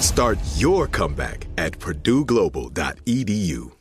Start your comeback at purdueglobal.edu.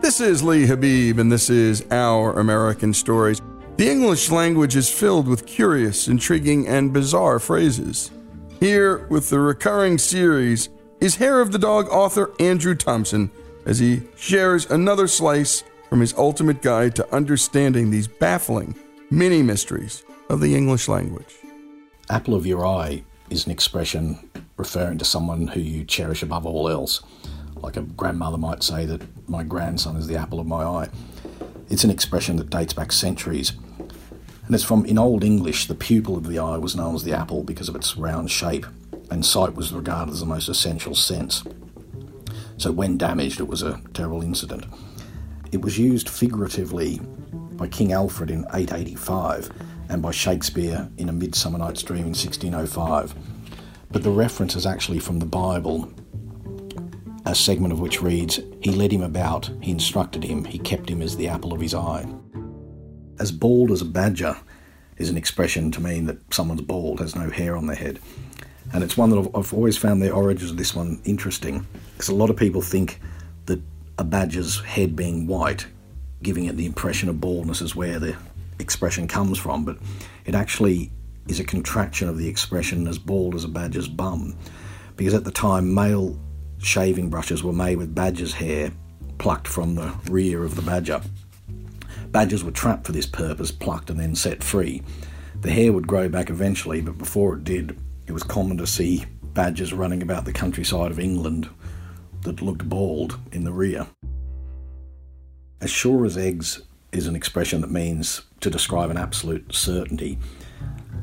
This is Lee Habib, and this is Our American Stories. The English language is filled with curious, intriguing, and bizarre phrases. Here, with the recurring series, is Hair of the Dog author Andrew Thompson as he shares another slice from his ultimate guide to understanding these baffling mini mysteries of the English language. Apple of your eye is an expression referring to someone who you cherish above all else. Like a grandmother might say that my grandson is the apple of my eye. It's an expression that dates back centuries. And it's from, in Old English, the pupil of the eye was known as the apple because of its round shape, and sight was regarded as the most essential sense. So when damaged, it was a terrible incident. It was used figuratively by King Alfred in 885 and by Shakespeare in A Midsummer Night's Dream in 1605. But the reference is actually from the Bible, a segment of which reads, He led him about, he instructed him, he kept him as the apple of his eye. As bald as a badger is an expression to mean that someone's bald, has no hair on their head. And it's one that I've, always found the origins of this one interesting, because a lot of people think a badger's head being white, giving it the impression of baldness is where the expression comes from, but it actually is a contraction of the expression as bald as a badger's bum. Because at the time, male shaving brushes were made with badger's hair plucked from the rear of the badger. Badgers were trapped for this purpose, plucked and then set free. The hair would grow back eventually, but before it did, it was common to see badgers running about the countryside of England that looked bald in the rear. As sure as eggs is an expression that means to describe an absolute certainty,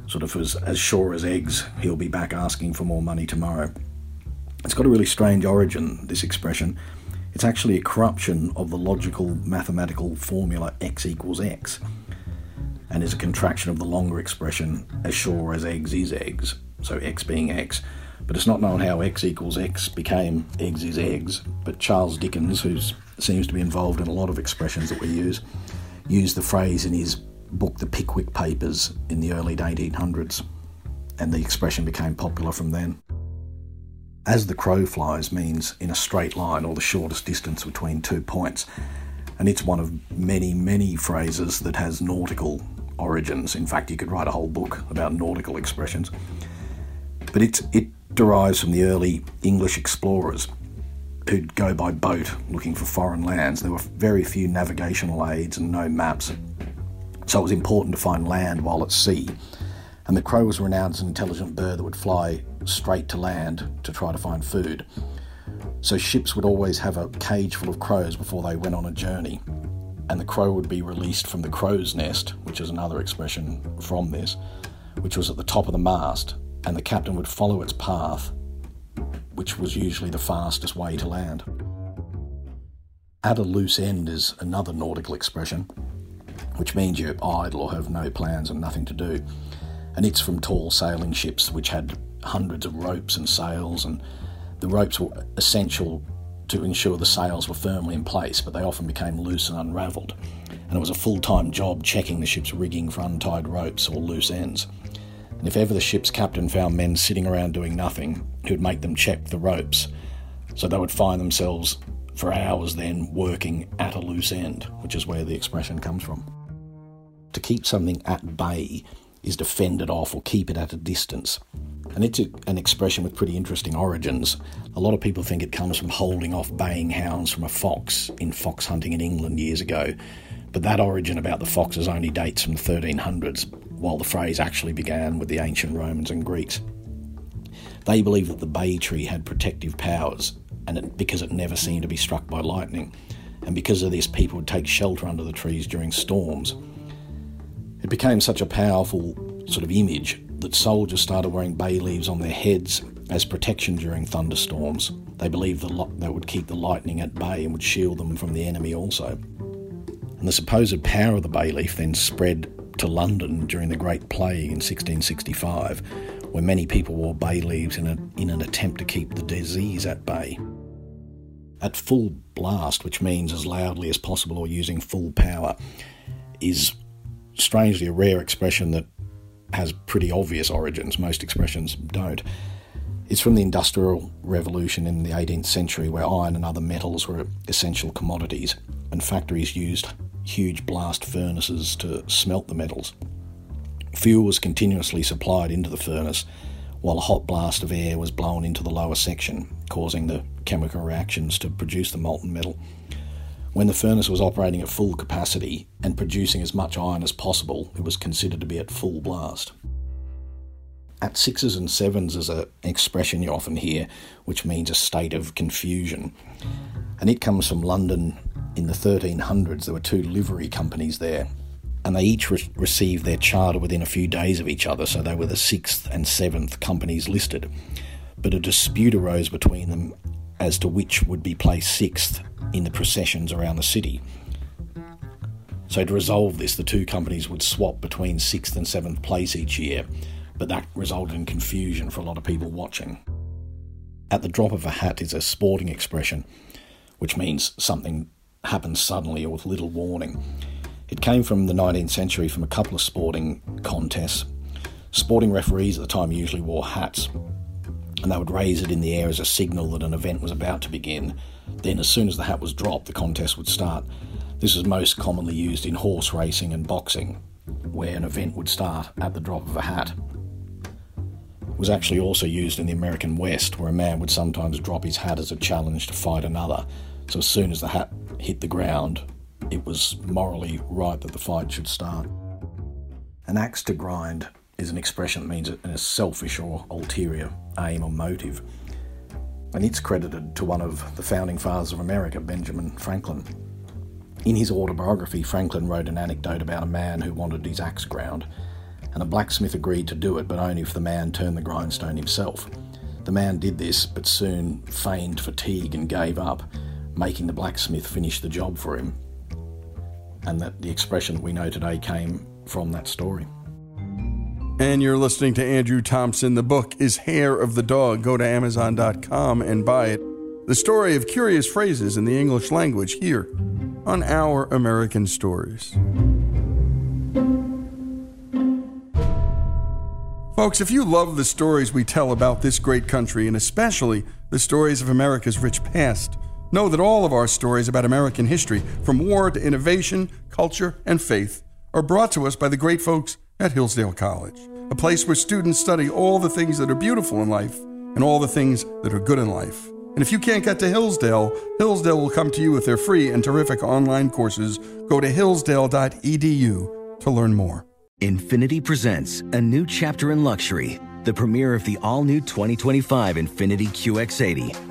sort of as, as sure as eggs, he'll be back asking for more money tomorrow. It's got a really strange origin, this expression. It's actually a corruption of the logical mathematical formula x equals x, and is a contraction of the longer expression as sure as eggs is eggs, so x being x. But it's not known how x equals x became eggs is eggs. But Charles Dickens, who seems to be involved in a lot of expressions that we use, used the phrase in his book The Pickwick Papers in the early 1800s, and the expression became popular from then. As the crow flies means in a straight line or the shortest distance between two points, and it's one of many, many phrases that has nautical origins. In fact, you could write a whole book about nautical expressions. But it, it derives from the early English explorers who'd go by boat looking for foreign lands. There were very few navigational aids and no maps, so it was important to find land while at sea. And the crow was renowned as an intelligent bird that would fly straight to land to try to find food. So ships would always have a cage full of crows before they went on a journey. And the crow would be released from the crow's nest, which is another expression from this, which was at the top of the mast, and the captain would follow its path which was usually the fastest way to land. At a loose end is another nautical expression, which means you're idle or have no plans and nothing to do. And it's from tall sailing ships which had hundreds of ropes and sails, and the ropes were essential to ensure the sails were firmly in place, but they often became loose and unravelled. And it was a full time job checking the ship's rigging for untied ropes or loose ends and if ever the ship's captain found men sitting around doing nothing, he would make them check the ropes. So they would find themselves for hours then working at a loose end, which is where the expression comes from. To keep something at bay is to fend it off or keep it at a distance. And it's a, an expression with pretty interesting origins. A lot of people think it comes from holding off baying hounds from a fox in fox hunting in England years ago. But that origin about the foxes only dates from the 1300s, while the phrase actually began with the ancient Romans and Greeks. They believed that the bay tree had protective powers, and it, because it never seemed to be struck by lightning, and because of this, people would take shelter under the trees during storms. It became such a powerful sort of image that soldiers started wearing bay leaves on their heads as protection during thunderstorms. They believed that that would keep the lightning at bay and would shield them from the enemy also. And the supposed power of the bay leaf then spread to London during the Great Plague in 1665, where many people wore bay leaves in, a, in an attempt to keep the disease at bay. At full blast, which means as loudly as possible or using full power, is strangely a rare expression that has pretty obvious origins. Most expressions don't. It's from the Industrial Revolution in the 18th century, where iron and other metals were essential commodities, and factories used huge blast furnaces to smelt the metals. Fuel was continuously supplied into the furnace, while a hot blast of air was blown into the lower section, causing the chemical reactions to produce the molten metal. When the furnace was operating at full capacity and producing as much iron as possible, it was considered to be at full blast. At sixes and sevens is an expression you often hear, which means a state of confusion. And it comes from London in the 1300s, there were two livery companies there, and they each re- received their charter within a few days of each other, so they were the sixth and seventh companies listed. But a dispute arose between them as to which would be placed sixth in the processions around the city. So, to resolve this, the two companies would swap between sixth and seventh place each year, but that resulted in confusion for a lot of people watching. At the drop of a hat is a sporting expression, which means something happened suddenly or with little warning. It came from the 19th century from a couple of sporting contests. Sporting referees at the time usually wore hats, and they would raise it in the air as a signal that an event was about to begin. Then, as soon as the hat was dropped, the contest would start. This was most commonly used in horse racing and boxing, where an event would start at the drop of a hat. It was actually also used in the American West, where a man would sometimes drop his hat as a challenge to fight another. So, as soon as the hat hit the ground, it was morally right that the fight should start. An axe to grind is an expression that means a selfish or ulterior aim or motive. And it's credited to one of the founding fathers of America, Benjamin Franklin. In his autobiography, Franklin wrote an anecdote about a man who wanted his axe ground, and a blacksmith agreed to do it, but only if the man turned the grindstone himself. The man did this, but soon feigned fatigue and gave up, making the blacksmith finish the job for him. And that the expression we know today came from that story. And you're listening to Andrew Thompson. The book is Hair of the Dog. Go to Amazon.com and buy it. The story of curious phrases in the English language here on Our American Stories. Folks, if you love the stories we tell about this great country, and especially the stories of America's rich past, know that all of our stories about American history, from war to innovation, culture, and faith, are brought to us by the great folks at Hillsdale College, a place where students study all the things that are beautiful in life and all the things that are good in life. And if you can't get to Hillsdale, Hillsdale will come to you with their free and terrific online courses. Go to hillsdale.edu to learn more. Infiniti presents a new chapter in luxury, the premiere of the all new 2025 Infiniti QX80,